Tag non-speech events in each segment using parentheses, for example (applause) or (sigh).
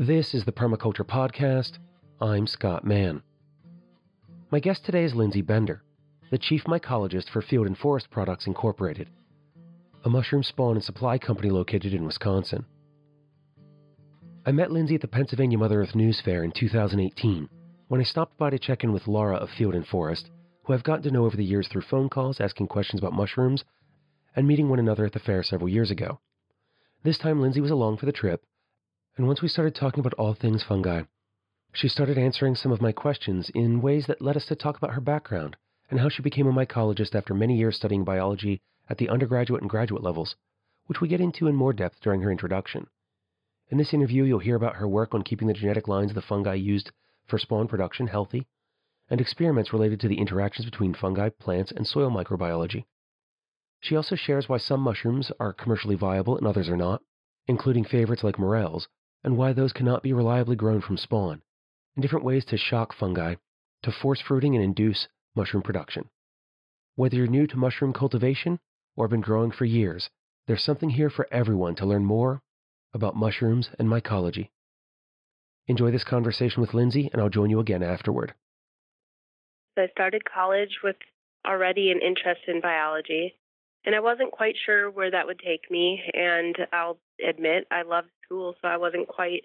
This is the Permaculture Podcast. I'm Scott Mann. My guest today is Lindsey Bender, the Chief Mycologist for Field and Forest Products Incorporated, a mushroom spawn and supply company located in Wisconsin. I met Lindsey at the Pennsylvania Mother Earth News Fair in 2018 when I stopped by to check in with Laura of Field and Forest, who I've gotten to know over the years through phone calls asking questions about mushrooms and meeting one another at the fair several years ago. This time, Lindsey was along for the trip, and once we started talking about all things fungi, she started answering some of my questions in ways that led us to talk about her background and how she became a mycologist after many years studying biology at the undergraduate and graduate levels, which we get into in more depth during her introduction. In this interview, you'll hear about her work on keeping the genetic lines of the fungi used for spawn production healthy, and experiments related to the interactions between fungi, plants, and soil microbiology. She also shares why some mushrooms are commercially viable and others are not, including favorites like morels, and why those cannot be reliably grown from spawn, and different ways to shock fungi to force fruiting and induce mushroom production. Whether you're new to mushroom cultivation or have been growing for years, there's something here for everyone to learn more about mushrooms and mycology. Enjoy this conversation with Lindsey, and I'll join you again afterward. I started college with already an interest in biology, and I wasn't quite sure where that would take me. And I'll admit, I loved school, so I wasn't quite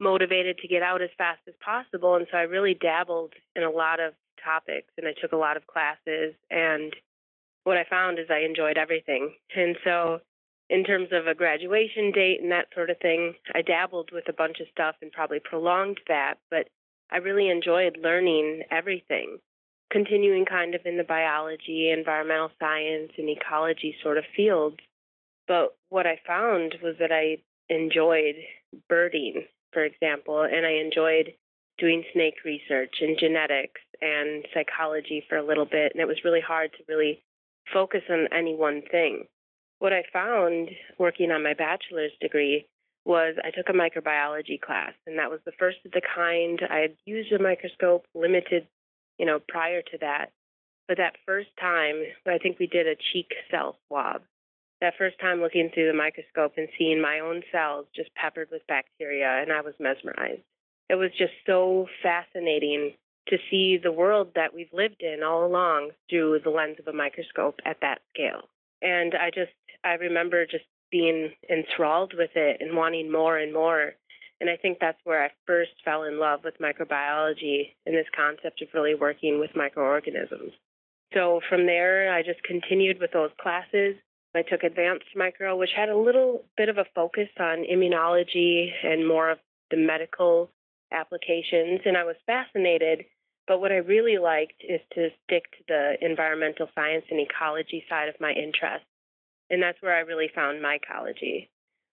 motivated to get out as fast as possible. And so I really dabbled in a lot of topics, and I took a lot of classes. And what I found is I enjoyed everything. And so in terms of a graduation date and that sort of thing, I dabbled with a bunch of stuff and probably prolonged that, but I really enjoyed learning everything, continuing kind of in the biology, environmental science, and ecology sort of fields. But what I found was that I enjoyed birding, for example, and I enjoyed doing snake research and genetics and psychology for a little bit, and it was really hard to really focus on any one thing what I found working on my bachelor's degree was I took a microbiology class, and that was the first of the kind. I had used a microscope, limited, you know, prior to that. But that first time, I think we did a cheek cell swab. That first time looking through the microscope and seeing my own cells just peppered with bacteria, and I was mesmerized. It was just so fascinating to see the world that we've lived in all along through the lens of a microscope at that scale. And I just, I remember just being enthralled with it and wanting more and more. And I think that's where I first fell in love with microbiology and this concept of really working with microorganisms. So from there, I just continued with those classes. I took advanced micro, which had a little bit of a focus on immunology and more of the medical applications. And I was fascinated but what I really liked is to stick to the environmental science and ecology side of my interest. And that's where I really found mycology.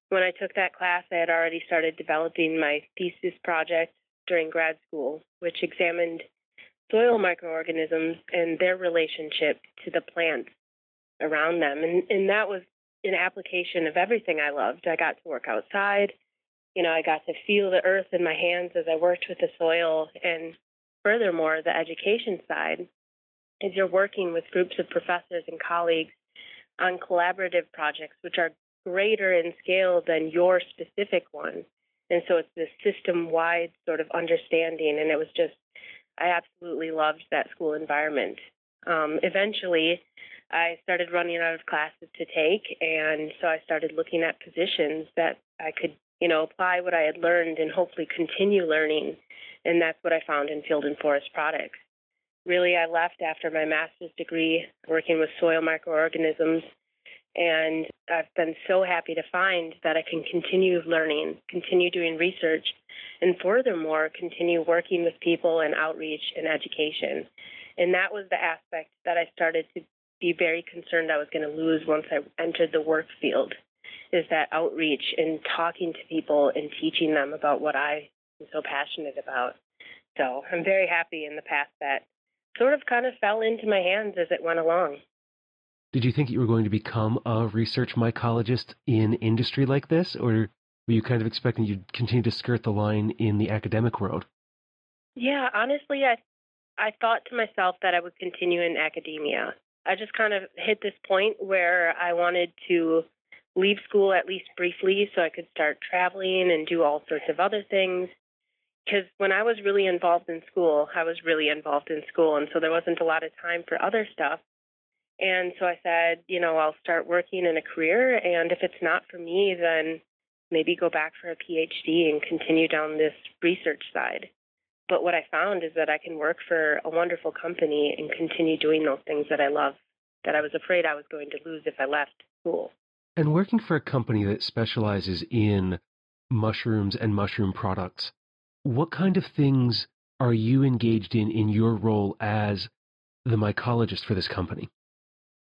When I took that class, I had already started developing my thesis project during grad school, which examined soil microorganisms and their relationship to the plants around them. And, and that was an application of everything I loved. I got to work outside. You know, I got to feel the earth in my hands as I worked with the soil. And furthermore, the education side is you're working with groups of professors and colleagues on collaborative projects, which are greater in scale than your specific one. And so it's this system wide sort of understanding. And it was just, I absolutely loved that school environment. Um, eventually, I started running out of classes to take. And so I started looking at positions that I could, you know, apply what I had learned and hopefully continue learning and that's what I found in field and forest products. Really, I left after my master's degree working with soil microorganisms, and I've been so happy to find that I can continue learning, continue doing research, and furthermore, continue working with people and outreach and education. And that was the aspect that I started to be very concerned I was going to lose once I entered the work field is that outreach and talking to people and teaching them about what I I'm so passionate about. So I'm very happy in the past that sort of kind of fell into my hands as it went along. Did you think you were going to become a research mycologist in industry like this, or were you kind of expecting you'd continue to skirt the line in the academic world? Yeah, honestly, I I thought to myself that I would continue in academia. I just kind of hit this point where I wanted to leave school at least briefly so I could start traveling and do all sorts of other things. Because when I was really involved in school, I was really involved in school, and so there wasn't a lot of time for other stuff. And so I said, you know, I'll start working in a career, and if it's not for me, then maybe go back for a PhD and continue down this research side. But what I found is that I can work for a wonderful company and continue doing those things that I love that I was afraid I was going to lose if I left school. And working for a company that specializes in mushrooms and mushroom products, what kind of things are you engaged in in your role as the mycologist for this company?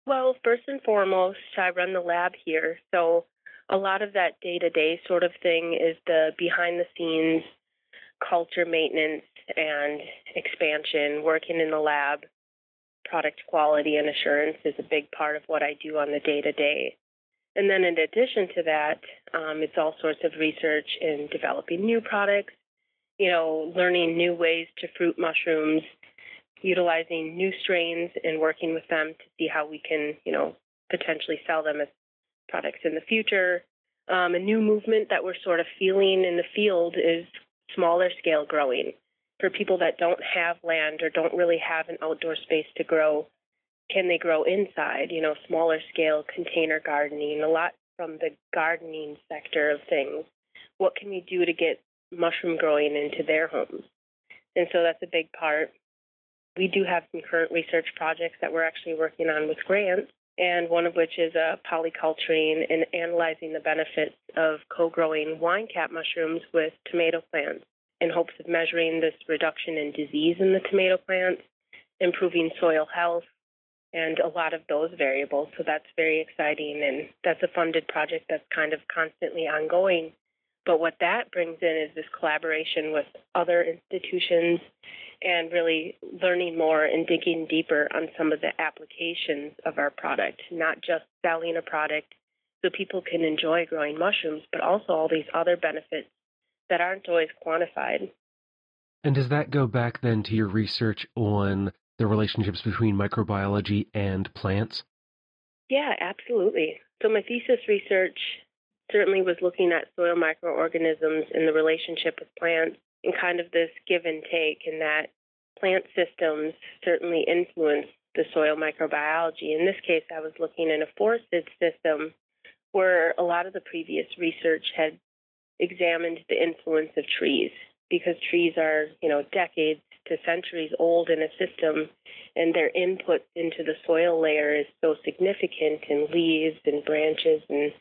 Well, first and foremost, I run the lab here. So a lot of that day to day sort of thing is the behind the scenes culture maintenance and expansion, working in the lab, product quality and assurance is a big part of what I do on the day to day. And then in addition to that, um, it's all sorts of research in developing new products, you know, learning new ways to fruit mushrooms, utilizing new strains and working with them to see how we can, you know, potentially sell them as products in the future. Um, a new movement that we're sort of feeling in the field is smaller scale growing. For people that don't have land or don't really have an outdoor space to grow, can they grow inside? You know, smaller scale container gardening, a lot from the gardening sector of things. What can we do to get mushroom growing into their homes? And so that's a big part. We do have some current research projects that we're actually working on with grants, and one of which is uh, polyculturing and analyzing the benefits of co growing wine cap mushrooms with tomato plants in hopes of measuring this reduction in disease in the tomato plants, improving soil health, and a lot of those variables. So that's very exciting, and that's a funded project that's kind of constantly ongoing. But what that brings in is this collaboration with other institutions and really learning more and digging deeper on some of the applications of our product, not just selling a product so people can enjoy growing mushrooms, but also all these other benefits that aren't always quantified. And does that go back then to your research on the relationships between microbiology and plants? Yeah, absolutely. So my thesis research certainly was looking at soil microorganisms in the relationship with plants and kind of this give and take and that plant systems certainly influence the soil microbiology. In this case, I was looking in a forested system where a lot of the previous research had examined the influence of trees because trees are, you know, decades to centuries old in a system and their input into the soil layer is so significant in leaves and branches and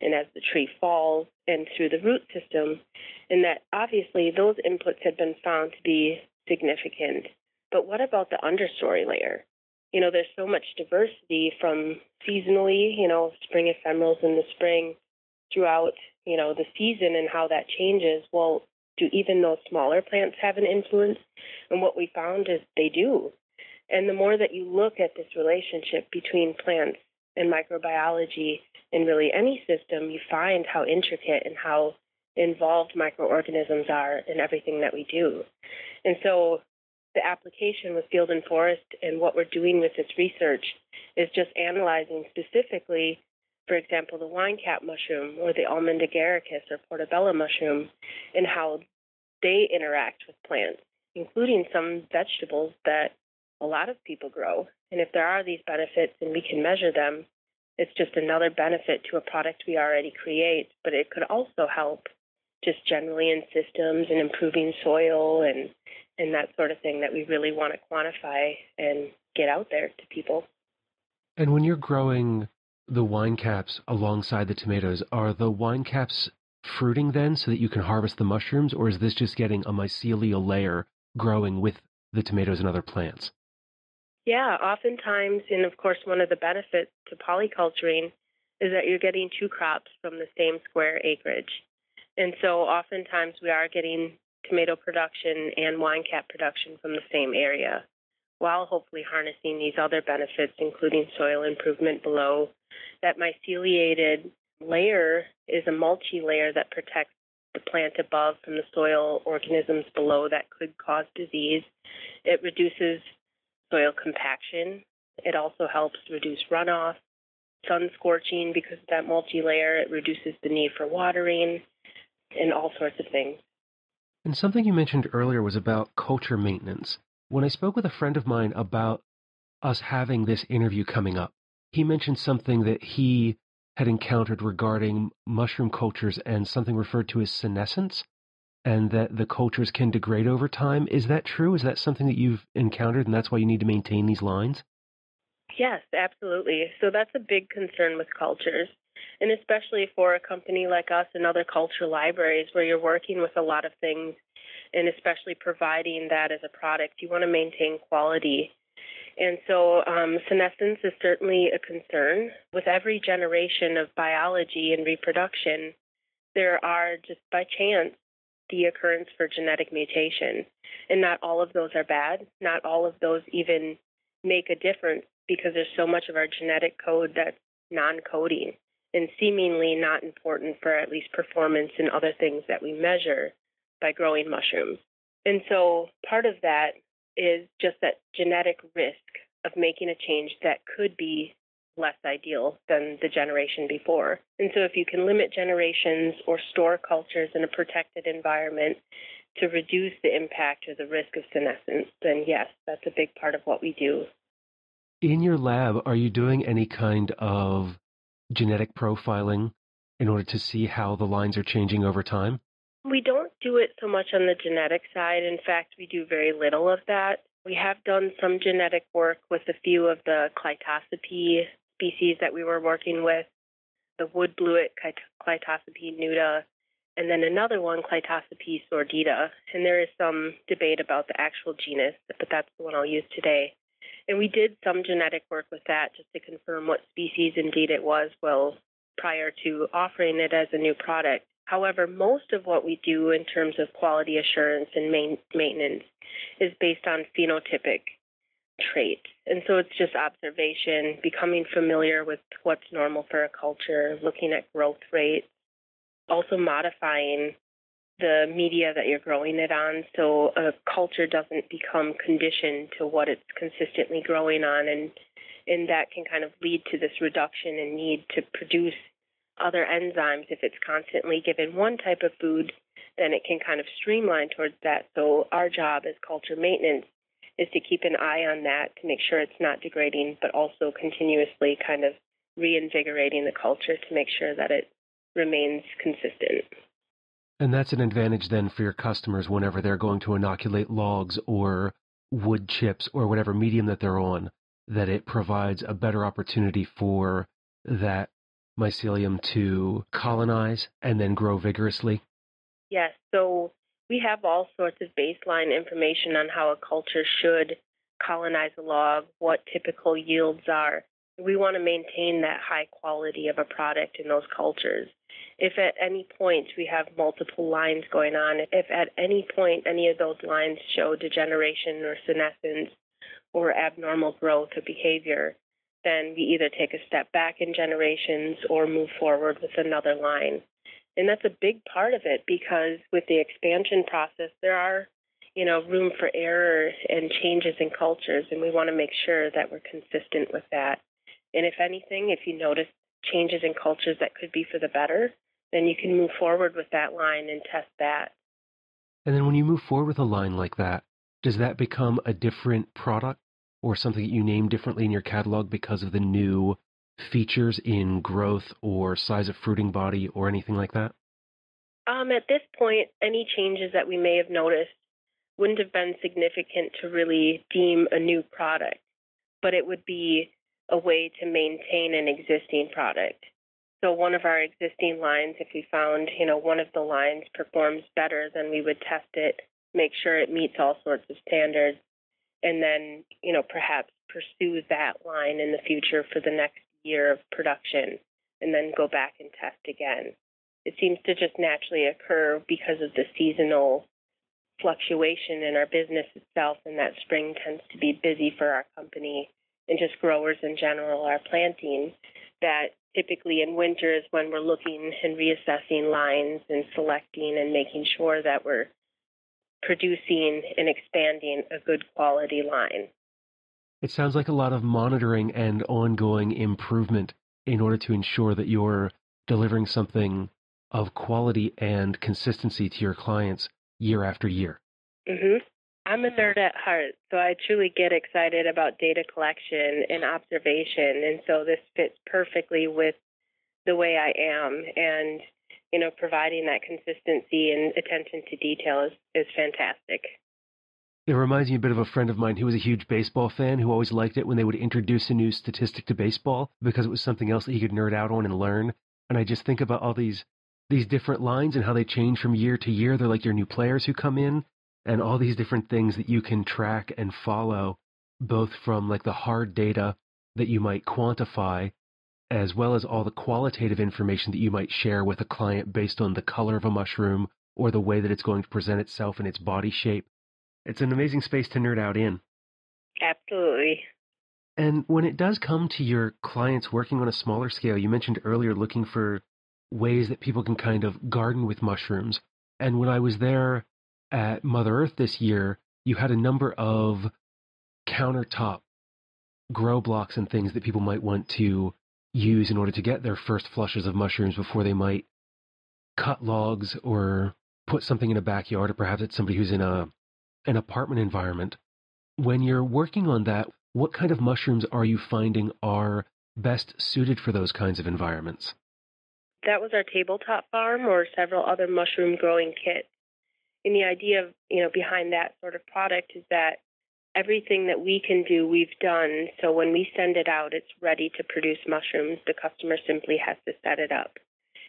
and as the tree falls and through the root system and that obviously those inputs had been found to be significant. But what about the understory layer? You know there's so much diversity from seasonally you know spring ephemerals in the spring throughout you know the season and how that changes. Well do even those smaller plants have an influence. And what we found is they do. And the more that you look at this relationship between plants and microbiology in really any system you find how intricate and how involved microorganisms are in everything that we do. And so the application with field and forest and what we're doing with this research is just analyzing specifically for example, the wine cap mushroom or the almond agaricus or portobello mushroom, and how they interact with plants, including some vegetables that a lot of people grow. And if there are these benefits and we can measure them, it's just another benefit to a product we already create, but it could also help just generally in systems and improving soil and and that sort of thing that we really want to quantify and get out there to people. And when you're growing the wine caps alongside the tomatoes, are the wine caps fruiting then so that you can harvest the mushrooms, or is this just getting a mycelial layer growing with the tomatoes and other plants? Yeah, oftentimes, and of course, one of the benefits to polyculturing is that you're getting two crops from the same square acreage. And so oftentimes we are getting tomato production and wine cap production from the same area while hopefully harnessing these other benefits, including soil improvement below. That myceliated layer is a mulchy layer that protects the plant above from the soil organisms below that could cause disease. It reduces soil compaction. It also helps reduce runoff. sun scorching because of that multi-layer. It reduces the need for watering and all sorts of things. And something you mentioned earlier was about culture maintenance. When I spoke with a friend of mine about us having this interview coming up, he mentioned something that he had encountered regarding mushroom cultures and something referred to as senescence, and that the cultures can degrade over time. Is that true? Is that something that you've encountered, and that's why you need to maintain these lines? Yes, absolutely. So that's a big concern with cultures, and especially for a company like us and other culture libraries where you're working with a lot of things, and especially providing that as a product, you want to maintain quality and so um, senescence is certainly a concern. With every generation of biology and reproduction, there are just by chance the occurrence for genetic mutation. And not all of those are bad. Not all of those even make a difference because there's so much of our genetic code that's non coding and seemingly not important for at least performance and other things that we measure by growing mushrooms. And so part of that is just that genetic risk of making a change that could be less ideal than the generation before. And so, if you can limit generations or store cultures in a protected environment to reduce the impact or the risk of senescence, then yes, that's a big part of what we do. In your lab, are you doing any kind of genetic profiling in order to see how the lines are changing over time? We don't do it so much on the genetic side. In fact, we do very little of that. We have done some genetic work with a few of the Clitocybe species that we were working with, the wood blewit Clitocybe nuda, and then another one, Clitocybe sordida. And there is some debate about the actual genus, but that's the one I'll use today. And we did some genetic work with that just to confirm what species indeed it was, well, prior to offering it as a new product. However, most of what we do in terms of quality assurance and main, maintenance is based on phenotypic traits. And so it's just observation, becoming familiar with what's normal for a culture, looking at growth rates, also modifying the media that you're growing it on so a culture doesn't become conditioned to what it's consistently growing on and and that can kind of lead to this reduction in need to produce other enzymes. If it's constantly given one type of food, then it can kind of streamline towards that. So our job as culture maintenance is to keep an eye on that to make sure it's not degrading, but also continuously kind of reinvigorating the culture to make sure that it remains consistent. And that's an advantage then for your customers whenever they're going to inoculate logs or wood chips or whatever medium that they're on, that it provides a better opportunity for that mycelium to colonize and then grow vigorously? Yes. So we have all sorts of baseline information on how a culture should colonize a log, what typical yields are. We want to maintain that high quality of a product in those cultures. If at any point we have multiple lines going on, if at any point any of those lines show degeneration or senescence or abnormal growth or behavior, then we either take a step back in generations or move forward with another line. And that's a big part of it because with the expansion process, there are, you know, room for error and changes in cultures, and we want to make sure that we're consistent with that. And if anything, if you notice changes in cultures that could be for the better, then you can move forward with that line and test that. And then when you move forward with a line like that, does that become a different product or something that you name differently in your catalog because of the new features in growth or size of fruiting body or anything like that? Um, at this point, any changes that we may have noticed wouldn't have been significant to really deem a new product, but it would be a way to maintain an existing product. So one of our existing lines, if we found, you know, one of the lines performs better, then we would test it, make sure it meets all sorts of standards, and then, you know, perhaps pursue that line in the future for the next year of production and then go back and test again. It seems to just naturally occur because of the seasonal fluctuation in our business itself, and that spring tends to be busy for our company and just growers in general are planting. That typically in winter is when we're looking and reassessing lines and selecting and making sure that we're producing and expanding a good quality line. It sounds like a lot of monitoring and ongoing improvement in order to ensure that you're delivering something of quality and consistency to your clients year after year? Mm-hmm. I'm a nerd at heart, so I truly get excited about data collection and observation, and so this fits perfectly with the way I am. And you know, providing that consistency and attention to detail is, is fantastic. It reminds me a bit of a friend of mine who was a huge baseball fan who always liked it when they would introduce a new statistic to baseball because it was something else that he could nerd out on and learn. And I just think about all these these different lines and how they change from year to year. They're like your new players who come in and all these different things that you can track and follow both from like the hard data that you might quantify as well as all the qualitative information that you might share with a client based on the color of a mushroom or the way that it's going to present itself in its body shape. It's an amazing space to nerd out in. Absolutely. And when it does come to your clients working on a smaller scale, you mentioned earlier looking for ways that people can kind of garden with mushrooms. And when I was there at Mother Earth this year, you had a number of countertop grow blocks and things that people might want to use in order to get their first flushes of mushrooms before they might cut logs or put something in a backyard or perhaps it's somebody who's in a an apartment environment. When you're working on that, what kind of mushrooms are you finding are best suited for those kinds of environments? That was our tabletop farm or several other mushroom growing kits. And the idea of, you know, behind that sort of product is that everything that we can do, we've done. So when we send it out, it's ready to produce mushrooms. The customer simply has to set it up.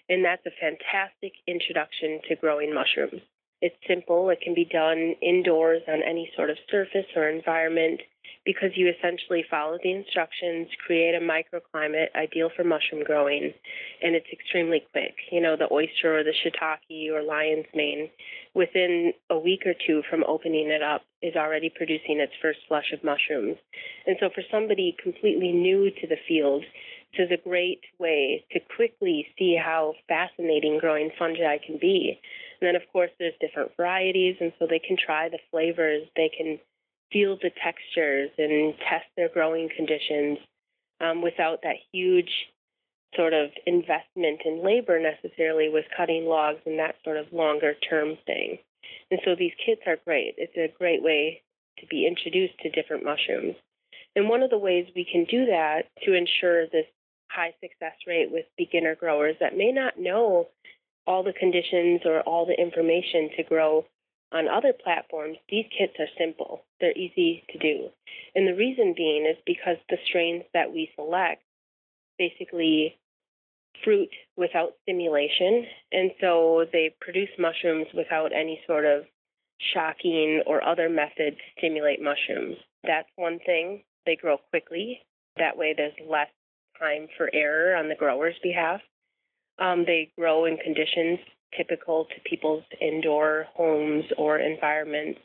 And that's a fantastic introduction to growing mushrooms. It's simple, it can be done indoors on any sort of surface or environment because you essentially follow the instructions, create a microclimate ideal for mushroom growing, and it's extremely quick. You know, the oyster or the shiitake or lion's mane, within a week or two from opening it up, is already producing its first flush of mushrooms. And so, for somebody completely new to the field, this is a great way to quickly see how fascinating growing fungi can be. And then, of course, there's different varieties, and so they can try the flavors. They can feel the textures and test their growing conditions um, without that huge sort of investment in labor necessarily with cutting logs and that sort of longer term thing. And so these kits are great. It's a great way to be introduced to different mushrooms. And one of the ways we can do that to ensure this high success rate with beginner growers that may not know all the conditions or all the information to grow on other platforms, these kits are simple. They're easy to do. And the reason being is because the strains that we select basically fruit without stimulation. And so they produce mushrooms without any sort of shocking or other method to stimulate mushrooms. That's one thing. They grow quickly. That way, there's less time for error on the grower's behalf. Um, they grow in conditions typical to people's indoor homes or environments.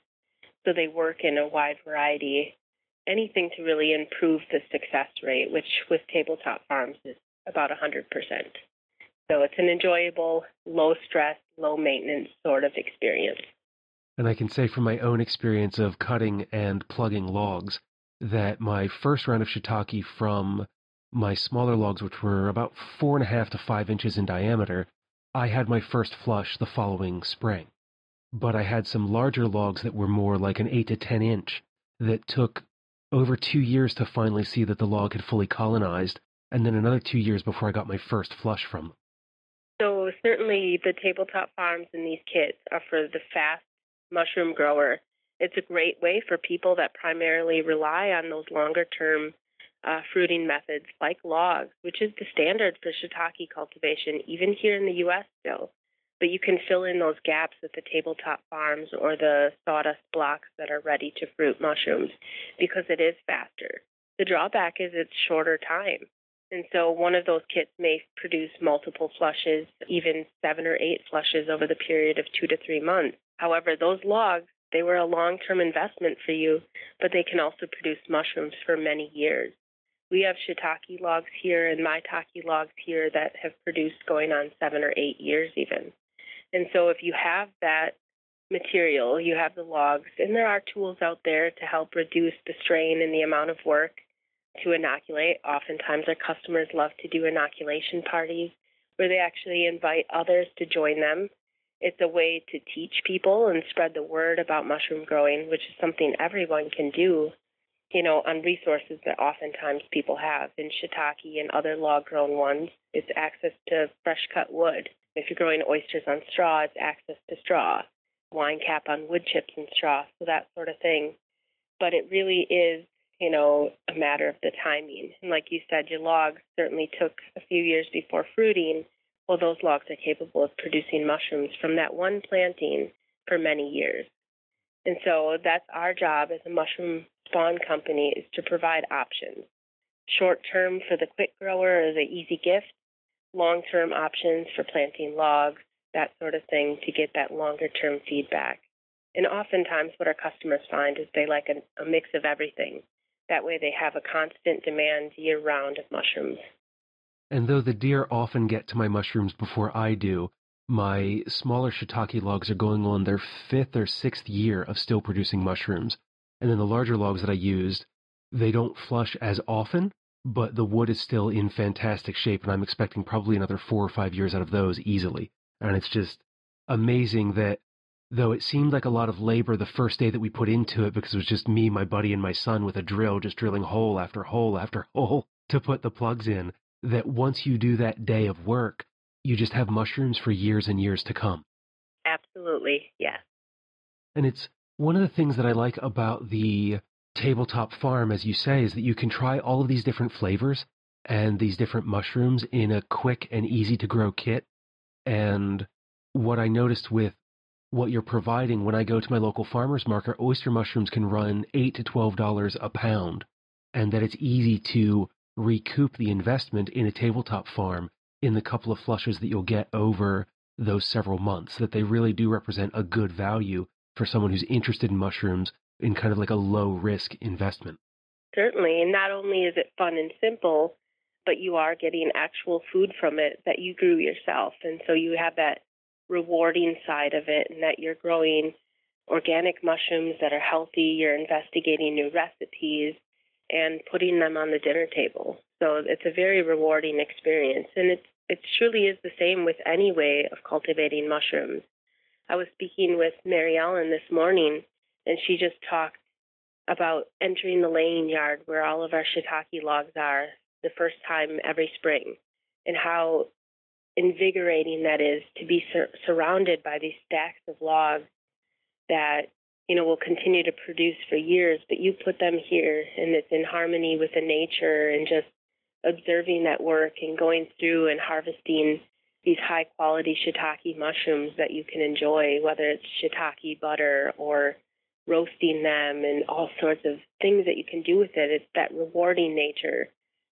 So they work in a wide variety, anything to really improve the success rate, which with tabletop farms is about 100%. So it's an enjoyable, low stress, low maintenance sort of experience. And I can say from my own experience of cutting and plugging logs that my first round of shiitake from my smaller logs, which were about four and a half to five inches in diameter, I had my first flush the following spring. But I had some larger logs that were more like an 8 to 10 inch that took over two years to finally see that the log had fully colonized, and then another two years before I got my first flush from. So, certainly, the tabletop farms in these kits are for the fast mushroom grower. It's a great way for people that primarily rely on those longer term uh, fruiting methods like logs, which is the standard for shiitake cultivation, even here in the U.S. still. But you can fill in those gaps with the tabletop farms or the sawdust blocks that are ready to fruit mushrooms because it is faster. The drawback is it's shorter time. And so one of those kits may produce multiple flushes, even seven or eight flushes over the period of two to three months. However, those logs, they were a long term investment for you, but they can also produce mushrooms for many years. We have shiitake logs here and maitake logs here that have produced going on seven or eight years even. And so if you have that material, you have the logs, and there are tools out there to help reduce the strain and the amount of work. to inoculate. Oftentimes, our customers love to do inoculation parties where they actually invite others to join them. It's a way to teach people and spread the word about mushroom growing, which is something everyone can do, you know, on resources that oftentimes people have. In shiitake and other log grown ones, it's access to fresh cut wood. If you're growing oysters on straw, it's access to straw, wine cap on wood chips and straw, so that sort of thing. But it really is you know, a matter of the timing. And like you said, your logs certainly took a few years before fruiting. Well, those logs are capable of producing mushrooms from that one planting for many years. And so that's our job as a mushroom spawn company is to provide options. Short term for the quick grower is an easy gift, long term options for planting logs, that sort of thing to get that longer term feedback. And oftentimes, what our customers find is they like a, a mix of everything. That way, they have a constant demand year round of mushrooms. And though the deer often get to my mushrooms before I do, my smaller shiitake logs are going on their fifth or sixth year of still producing mushrooms. And then the larger logs that I used, they don't flush as often, but the wood is still in fantastic shape, and I'm expecting probably another four or five years out of those easily. And it's just amazing that though it seemed like a lot of labor the first day that we put into it because it was just me, my buddy, and my son with a drill just drilling hole after hole after (laughs) hole to put the plugs in, that once you do that day of work, you just have mushrooms for years and years to come. Absolutely, yes. And it's one of the things that I like about the tabletop farm, as you say, is that you can try all of these different flavors and these different mushrooms in a quick and easy to grow kit. And what I noticed with what you're providing when I go to my local farmers market, oyster mushrooms can run eight to twelve dollars a pound, and that it's easy to recoup the investment in a tabletop farm in the couple of flushes that you'll get over those several months. That they really do represent a good value for someone who's interested in mushrooms in kind of like a low risk investment. Certainly, and not only is it fun and simple, but you are getting actual food from it that you grew yourself, and so you have that rewarding side of it and that you're growing organic mushrooms that are healthy, you're investigating new recipes and putting them on the dinner table. So it's a very rewarding experience and it's it truly is the same with any way of cultivating mushrooms. I was speaking with Mary Ellen this morning and she just talked about entering the laying yard where all of our shiitake logs are the first time every spring and how invigorating that is to be sur- surrounded by these stacks of logs that you know will continue to produce for years but you put them here and it's in harmony with the nature and just observing that work and going through and harvesting these high quality shiitake mushrooms that you can enjoy whether it's shiitake butter or roasting them and all sorts of things that you can do with it it's that rewarding nature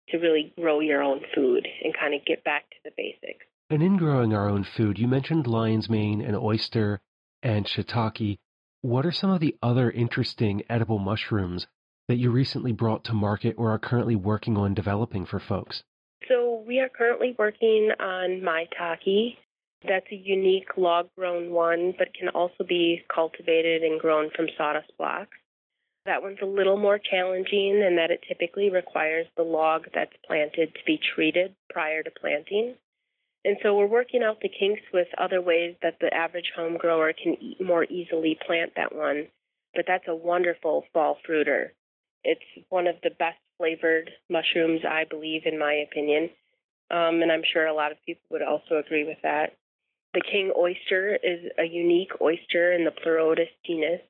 to really grow your own food and kind of get back to the basics and in growing our own food, you mentioned lion's mane and oyster and shiitake. What are some of the other interesting edible mushrooms that you recently brought to market or are currently working on developing for folks? So we are currently working on maitake. That's a unique log grown one, but can also be cultivated and grown from sawdust blocks. That one's a little more challenging in that it typically requires the log that's planted to be treated prior to planting. And so we're working out the kinks with other ways that the average home grower can more easily plant that one. But that's a wonderful fall fruiter. It's one of the best flavored mushrooms, I believe, in my opinion. Um, and I'm sure a lot of people would also agree with that. The king oyster is a unique oyster in the Pleurotus genus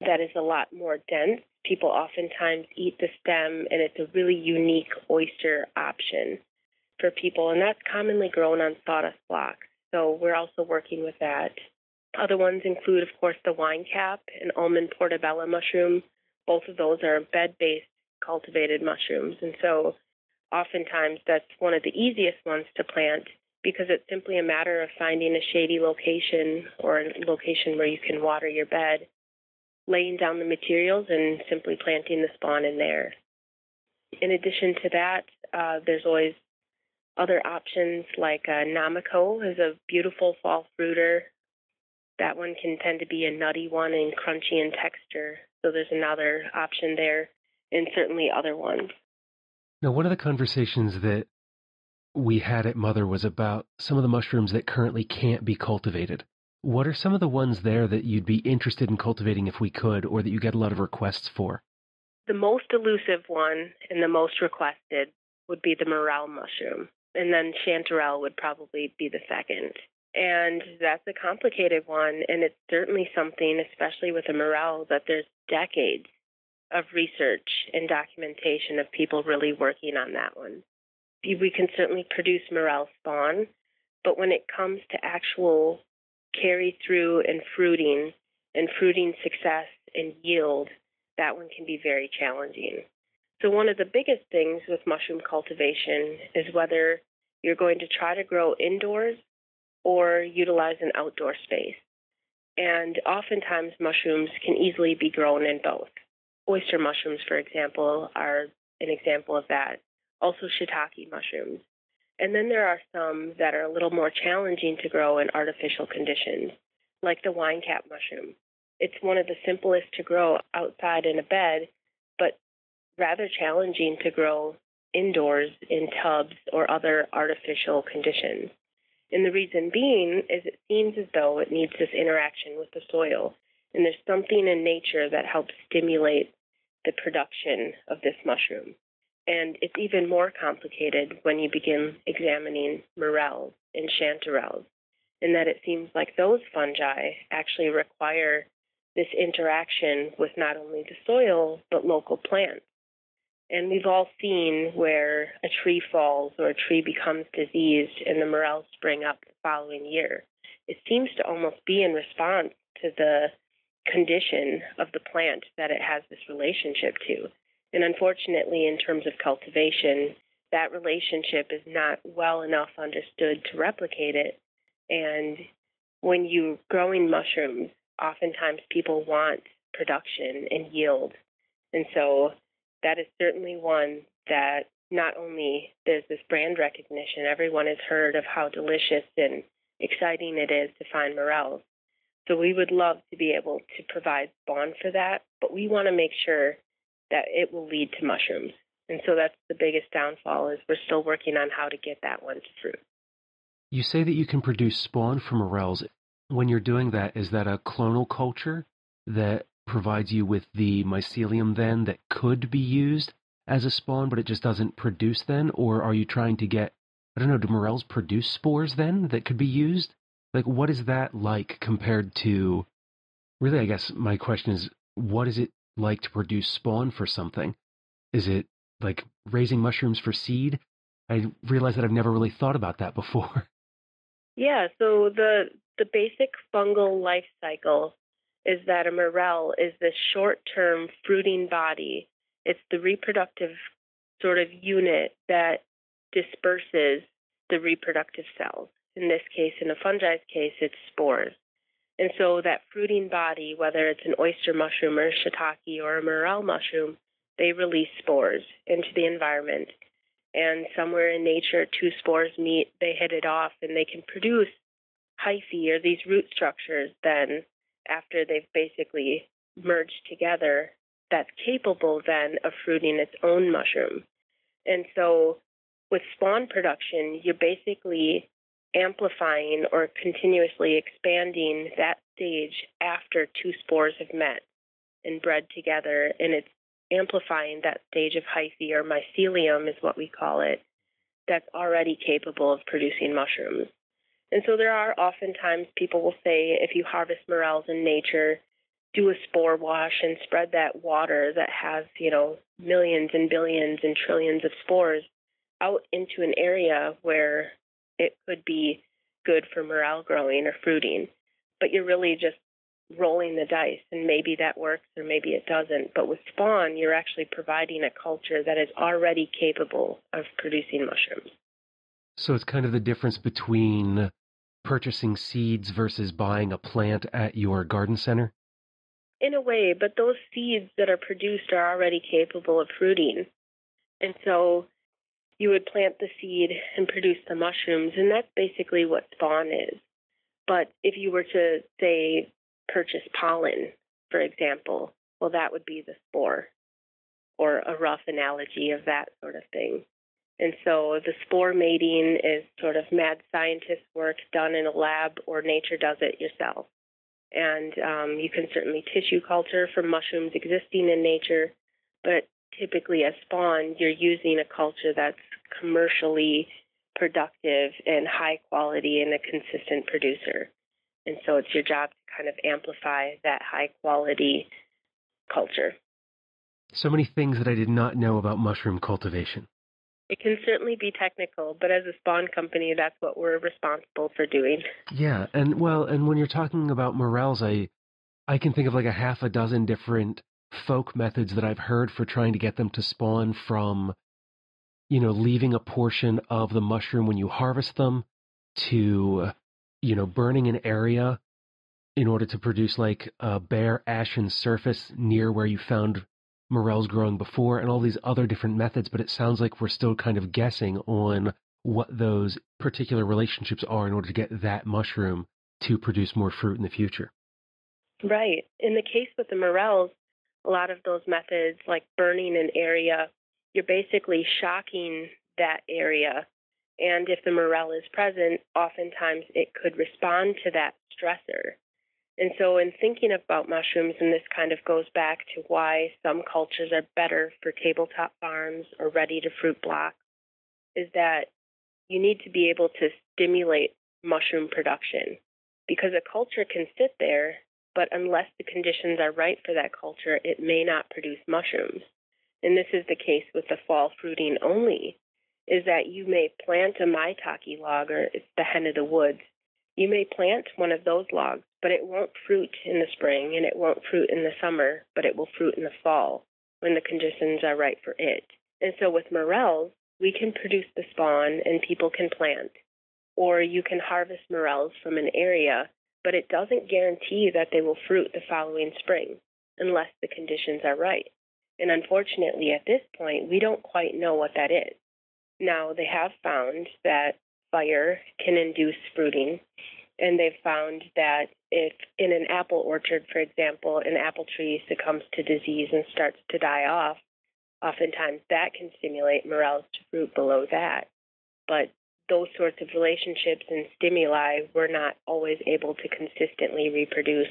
that is a lot more dense. People oftentimes eat the stem, and it's a really unique oyster option for people, and that's commonly grown on sawdust blocks. So we're also working with that. Other ones include, of course, the wine cap and almond portobello mushroom. Both of those are bed based cultivated mushrooms. And so oftentimes that's one of the easiest ones to plant because it's simply a matter of finding a shady location or a location where you can water your bed, laying down the materials, and simply planting the spawn in there. In addition to that, uh, there's always other options like uh, is a beautiful fall fruiter. That one can tend to be a nutty one and crunchy in texture. So there's another option there, and certainly other ones. Now, one of the conversations that we had at Mother was about some of the mushrooms that currently can't be cultivated. What are some of the ones there that you'd be interested in cultivating if we could, or that you get a lot of requests for? The most elusive one and the most requested would be the morel mushroom, and then chanterelle would probably be the second. And that's a complicated one, and it's certainly something, especially with a morel, that there's decades of research and documentation of people really working on that one. We can certainly produce morel spawn, but when it comes to actual carry through and fruiting and fruiting success and yield, that one can be very challenging. So, one of the biggest things with mushroom cultivation is whether you're going to try to grow indoors or utilize an outdoor space. And oftentimes, mushrooms can easily be grown in both. Oyster mushrooms, for example, are an example of that. Also, shiitake mushrooms. And then there are some that are a little more challenging to grow in artificial conditions, like the wine cap mushroom. It's one of the simplest to grow outside in a bed, but rather challenging to grow indoors in tubs or other artificial conditions. And the reason being is it seems as though it needs this interaction with the soil. And there's something in nature that helps stimulate the production of this mushroom. And it's even more complicated when you begin examining morels and chanterelles, in that it seems like those fungi actually require this interaction with not only the soil, but local plants. And we've all seen where a tree falls or a tree becomes diseased and the morels spring up the following year. It seems to almost be in response to the condition of the plant that it has this relationship to. And unfortunately, in terms of cultivation, that relationship is not well enough understood to replicate it. And when you're growing mushrooms, oftentimes people want production and yield. And so that is certainly one that not only there's this brand recognition, everyone has heard of how delicious and exciting it is to find morels. So we would love to be able to provide spawn for that, but we want to make sure that it will lead to mushrooms. And so that's the biggest downfall is we're still working on how to get that one to fruit. You say that you can produce spawn from morels. When you're doing that, is that a clonal culture that provides you with the mycelium then that could be used as a spawn, but it just doesn't produce then? Or are you trying to get, I don't know, do morels produce spores then that could be used? Like, what is that like compared to, really, I guess my question is, what is it like to produce spawn for something? Is it like raising mushrooms for seed? I realize that I've never really thought about that (laughs) before. Yeah, so the the basic fungal life cycle is that a morel is this short-term fruiting body. It's the reproductive sort of unit that disperses the reproductive cells. In this case, in a fungi's case, it's spores. And so that fruiting body, whether it's an oyster mushroom or shiitake or a morel mushroom, they release spores into the environment. And somewhere in nature, two spores meet, they hit it off, and they can produce hyphae or these root structures then after they've basically merged together that's capable then of fruiting its own mushroom. And so with spawn production, you're basically amplifying or continuously expanding that stage after two spores have met and bred together, and it's amplifying that stage of hyphae or mycelium is what we call it, that's already capable of producing mushrooms. And so there are oftentimes people will say if you harvest morels in nature, do a spore wash and spread that water that has, you know, millions and billions and trillions of spores out into an area where it could be good for morel growing or fruiting. But you're really just rolling the dice, and maybe that works or maybe it doesn't. But with spawn, you're actually providing a culture that is already capable of producing mushrooms. So it's kind of the difference between purchasing seeds versus buying a plant at your garden center? In a way, but those seeds that are produced are already capable of fruiting. And so you would plant the seed and produce the mushrooms, and that's basically what spawn is. But if you were to, say, purchase pollen, for example, well, that would be the spore. or a rough analogy of that sort of thing. And so the spore mating is sort of mad scientist work done in a lab or nature does it yourself. And um, you can certainly tissue culture from mushrooms existing in nature, but typically as spawn, you're using a culture that's commercially productive and high quality and a consistent producer. And so it's your job to kind of amplify that high quality culture. So many things that I did not know about mushroom cultivation. It can certainly be technical, but as a spawn company, that's what we're responsible for doing. Yeah, and well, and when you're talking about morels, I I can think of like a half a dozen different folk methods that I've heard for trying to get them to spawn from you know, leaving a portion of the mushroom when you harvest them to you know, burning an area in order to produce like a bare ashen surface near where you found morels growing before and all these other different methods, but it sounds like we're still kind of guessing on what those particular relationships are in order to get that mushroom to produce more fruit in the future. Right. In the case with the morels, a lot of those methods, like burning an area, you're basically shocking that area. And if the morel is present, oftentimes it could respond to that stressor. And so, in thinking about mushrooms, and this kind of goes back to why some cultures are better for tabletop farms or ready to fruit blocks, is that you need to be able to stimulate mushroom production because a culture can sit there, but unless the conditions are right for that culture, it may not produce mushrooms. And this is the case with the fall fruiting only, is that you may plant a maitake log, or it's the hen of the woods, you may plant one of those logs, but it won't fruit in the spring and it won't fruit in the summer, but it will fruit in the fall when the conditions are right for it. And so with morels, we can produce the spawn and people can plant. Or you can harvest morels from an area, but it doesn't guarantee that they will fruit the following spring unless the conditions are right. And unfortunately, at this point, we don't quite know what that is. Now, they have found that fire can induce fruiting. And they've found that if in an apple orchard, for example, an apple tree succumbs to disease and starts to die off, oftentimes that can stimulate morels to fruit below that. But those sorts of relationships and stimuli we're not always able to consistently reproduce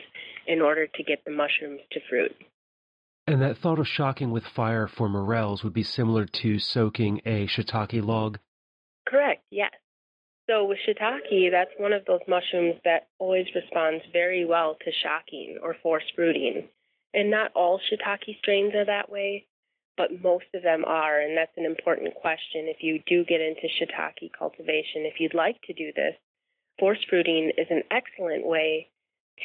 in order to get the mushrooms to fruit. And that thought of shocking with fire for morels would be similar to soaking a shiitake log? Correct, yes. So with shiitake, that's one of those mushrooms that always responds very well to shocking or forced fruiting. And not all shiitake strains are that way, but most of them are. And that's an important question if you do get into shiitake cultivation. If you'd like to do this, forced fruiting is an excellent way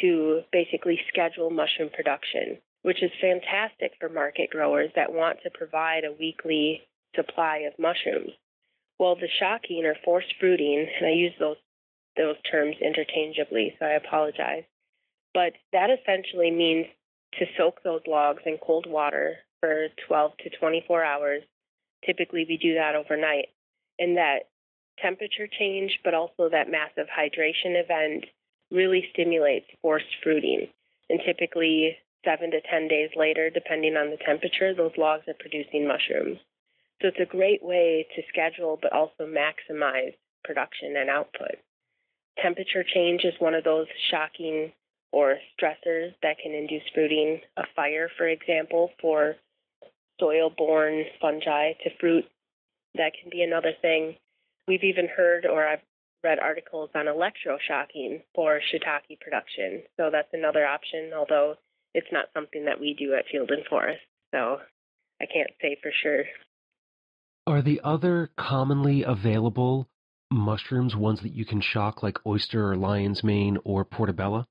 to basically schedule mushroom production, which is fantastic for market growers that want to provide a weekly supply of mushrooms. Well, the shocking or forced fruiting, and I use those those terms interchangeably, so I apologize. But that essentially means to soak those logs in cold water for 12 to 24 hours. Typically, we do that overnight. And that temperature change, but also that massive hydration event, really stimulates forced fruiting. And typically, seven to 10 days later, depending on the temperature, those logs are producing mushrooms. So it's a great way to schedule but also maximize production and output. Temperature change is one of those shocking or stressors that can induce fruiting. A fire, for example, for soil borne fungi to fruit, that can be another thing. We've even heard or I've read articles on electroshocking for shiitake production. So that's another option, although it's not something that we do at Field and Forest. So I can't say for sure. Are the other commonly available mushrooms ones that you can shock, like oyster or lion's mane or portobello?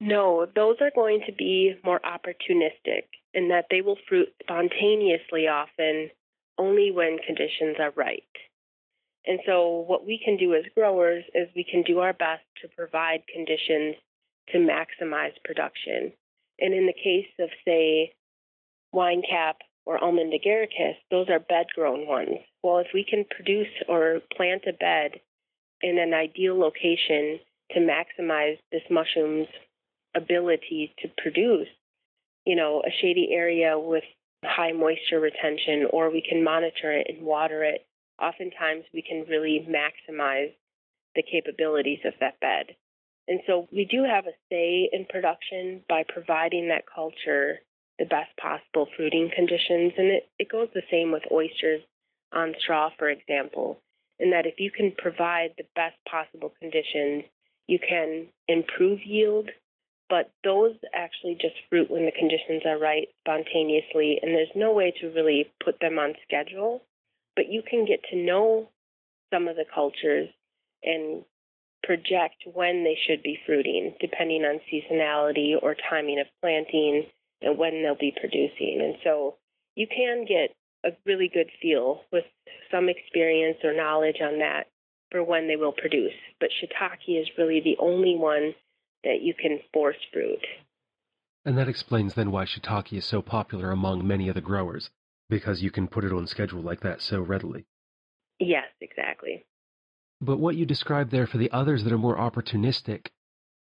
No, those are going to be more opportunistic in that they will fruit spontaneously often only when conditions are right. And so, what we can do as growers is we can do our best to provide conditions to maximize production. And in the case of, say, wine cap or almond agaricus, those are bed grown ones. Well, if we can produce or plant a bed in an ideal location to maximize this mushroom's ability to produce, you know, a shady area with high moisture retention or we can monitor it and water it, oftentimes we can really maximize the capabilities of that bed. And so we do have a say in production by providing that culture the best possible fruiting conditions. And it, it goes the same with oysters on straw, for example, in that if you can provide the best possible conditions, you can improve yield. But those actually just fruit when the conditions are right spontaneously, and there's no way to really put them on schedule. But you can get to know some of the cultures and project when they should be fruiting, depending on seasonality or timing of planting and when they'll be producing. And so you can get a really good feel with some experience or knowledge on that for when they will produce. But shiitake is really the only one that you can force fruit. And that explains then why shiitake is so popular among many of the growers, because you can put it on schedule like that so readily. Yes, exactly. But what you described there for the others that are more opportunistic,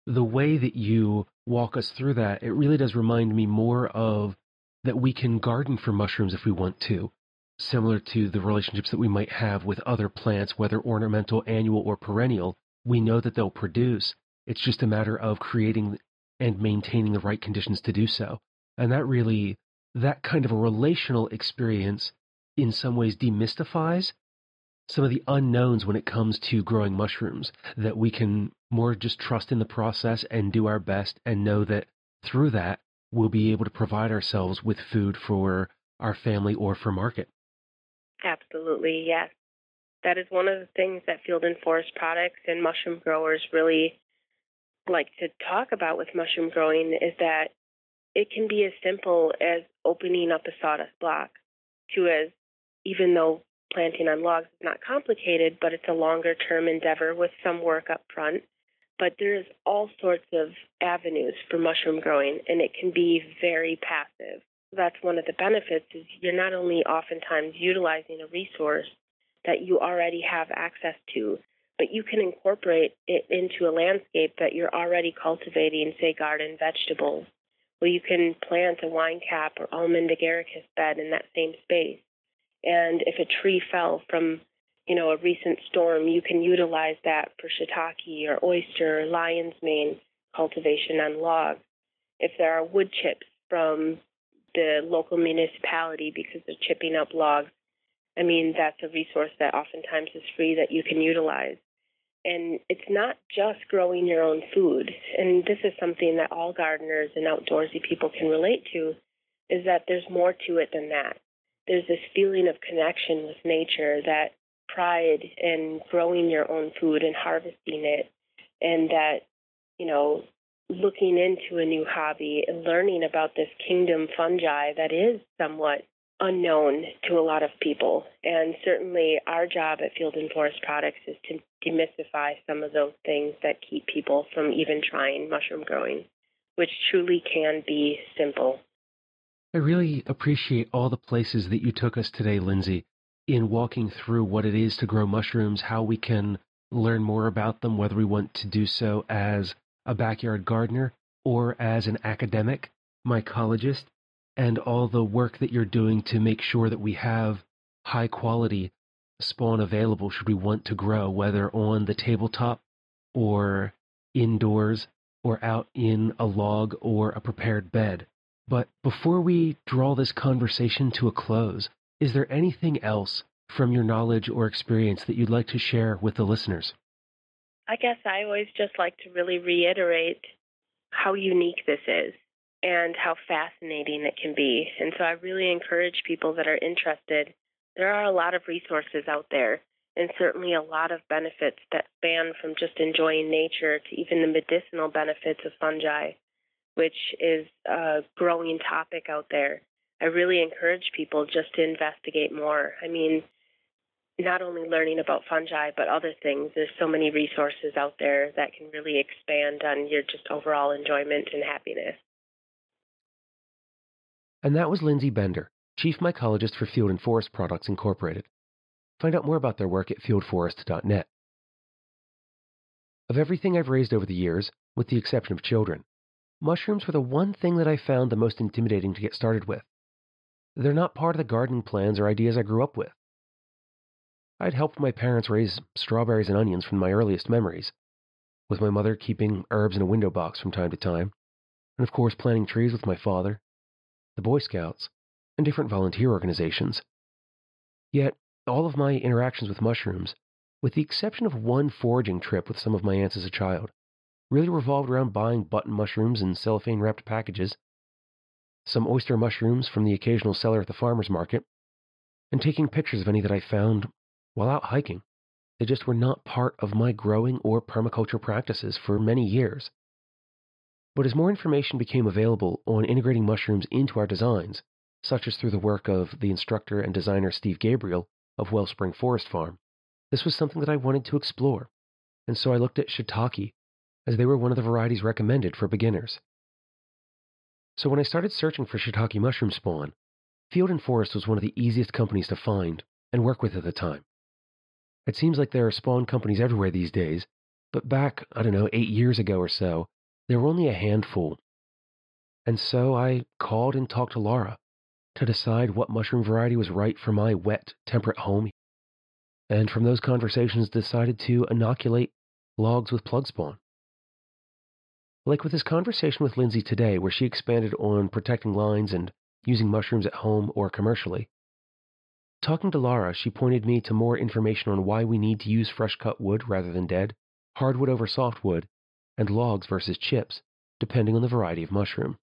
the way that you walk us through that, it really does remind me more of that we can garden for mushrooms if we want to, similar to the relationships that we might have with other plants, whether ornamental, annual, or perennial. We know that they'll produce. It's just a matter of creating and maintaining the right conditions to do so. And that really, that kind of a relational experience in some ways demystifies some of the unknowns when it comes to growing mushrooms that we can more just trust in the process and do our best and know that through that we'll be able to provide ourselves with food for our family or for market. Absolutely, yes. That is one of the things that field and forest products and mushroom growers really like to talk about with mushroom growing is that it can be as simple as opening up a sawdust block to as even though planting on logs is not complicated, but it's a longer term endeavor with some work up front. But there's all sorts of avenues for mushroom growing, and it can be very passive. That's one of the benefits is you're not only oftentimes utilizing a resource that you already have access to, but you can incorporate it into a landscape that you're already cultivating, say garden vegetables. Well, you can plant a wine cap or almond agaricus bed in that same space and if a tree fell from, you know, a recent storm, you can utilize that for shiitake or oyster or lion's mane cultivation on logs. If there are wood chips from the local municipality because they're chipping up logs, I mean, that's a resource that oftentimes is free that you can utilize. And it's not just growing your own food. And this is something that all gardeners and outdoorsy people can relate to is that there's more to it than that there's this feeling of connection with nature, that pride in growing your own food and harvesting it, and that, you know, looking into a new hobby and learning about this kingdom fungi that is somewhat unknown to a lot of people. And certainly our job at Field and Forest Products is to demystify some of those things that keep people from even trying mushroom growing, which truly can be simple. I really appreciate all the places that you took us today, Lindsey, in walking through what it is to grow mushrooms, how we can learn more about them, whether we want to do so as a backyard gardener or as an academic mycologist, and all the work that you're doing to make sure that we have high quality spawn available should we want to grow, whether on the tabletop or indoors or out in a log or a prepared bed. But before we draw this conversation to a close, is there anything else from your knowledge or experience that you'd like to share with the listeners? I guess I always just like to really reiterate how unique this is and how fascinating it can be. And so I really encourage people that are interested. There are a lot of resources out there, and certainly a lot of benefits that span from just enjoying nature to even the medicinal benefits of fungi which is a growing topic out there. I really encourage people just to investigate more. I mean, not only learning about fungi, but other things. There's so many resources out there that can really expand on your just overall enjoyment and happiness. And that was Lindsey Bender, Chief Mycologist for Field and Forest Products Incorporated. Find out more about their work at fieldforest.net. Of everything I've raised over the years, with the exception of children, mushrooms were the one thing that I found the most intimidating to get started with. they're not part of the gardening plans or ideas I grew up with. I'd helped my parents raise strawberries and onions from my earliest memories, with my mother keeping herbs in a window box from time to time, and of course planting trees with my father, the Boy Scouts, and different volunteer organizations. Yet, all of my interactions with mushrooms, with the exception of one foraging trip with some of my aunts as a child, really revolved around buying button mushrooms in cellophane wrapped packages, some oyster mushrooms from the occasional seller at the farmer's market, and taking pictures of any that I found while out hiking. They just were not part of my growing or permaculture practices for many years. But as more information became available on integrating mushrooms into our designs, such as through the work of the instructor and designer Steve Gabriel of Wellspring Forest Farm, this was something that I wanted to explore, and so I looked at shiitake as they were one of the varieties recommended for beginners. So when I started searching for shiitake mushroom spawn, Field and Forest was one of the easiest companies to find and work with at the time. It seems like there are spawn companies everywhere these days, but back, I don't know, eight years ago or so, there were only a handful. And so I called and talked to Laura to decide what mushroom variety was right for my wet, temperate home. And from those conversations, decided to inoculate logs with plug spawn. Like with his conversation with Lindsey today, where she expanded on protecting lines and using mushrooms at home or commercially. Talking to Laura, she pointed me to more information on why we need to use fresh cut wood rather than dead, hardwood over softwood, and logs versus chips, depending on the variety of mushroom.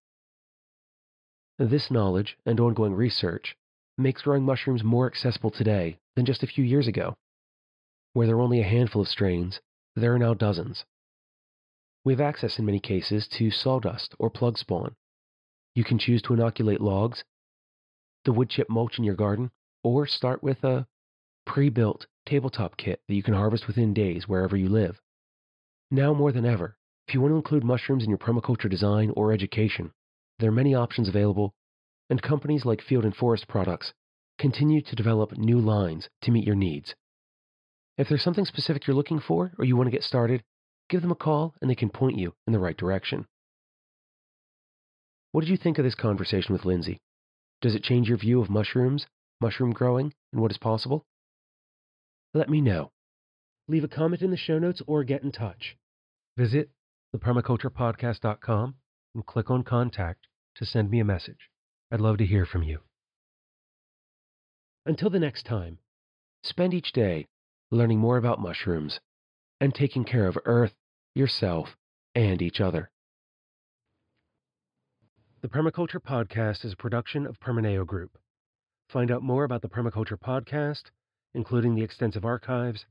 This knowledge and ongoing research makes growing mushrooms more accessible today than just a few years ago. Where there were only a handful of strains, there are now dozens. We have access in many cases to sawdust or plug spawn. You can choose to inoculate logs, the wood chip mulch in your garden, or start with a pre built tabletop kit that you can harvest within days wherever you live. Now more than ever, if you want to include mushrooms in your permaculture design or education, there are many options available, and companies like Field and Forest Products continue to develop new lines to meet your needs. If there's something specific you're looking for or you want to get started, give them a call and they can point you in the right direction. What did you think of this conversation with Lindsey? Does it change your view of mushrooms, mushroom growing, and what is possible? Let me know. Leave a comment in the show notes or get in touch. Visit thepermaculturepodcast.com and click on contact to send me a message. I'd love to hear from you. Until the next time, spend each day learning more about mushrooms and taking care of Earth, yourself, and each other. The Permaculture Podcast is a production of Permaneo Group. Find out more about the Permaculture Podcast, including the extensive archives,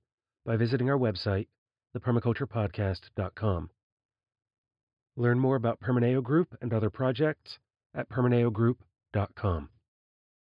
by visiting our website, thepermaculturepodcast.com. Learn more about Permaneo Group and other projects at permaneogroup.com.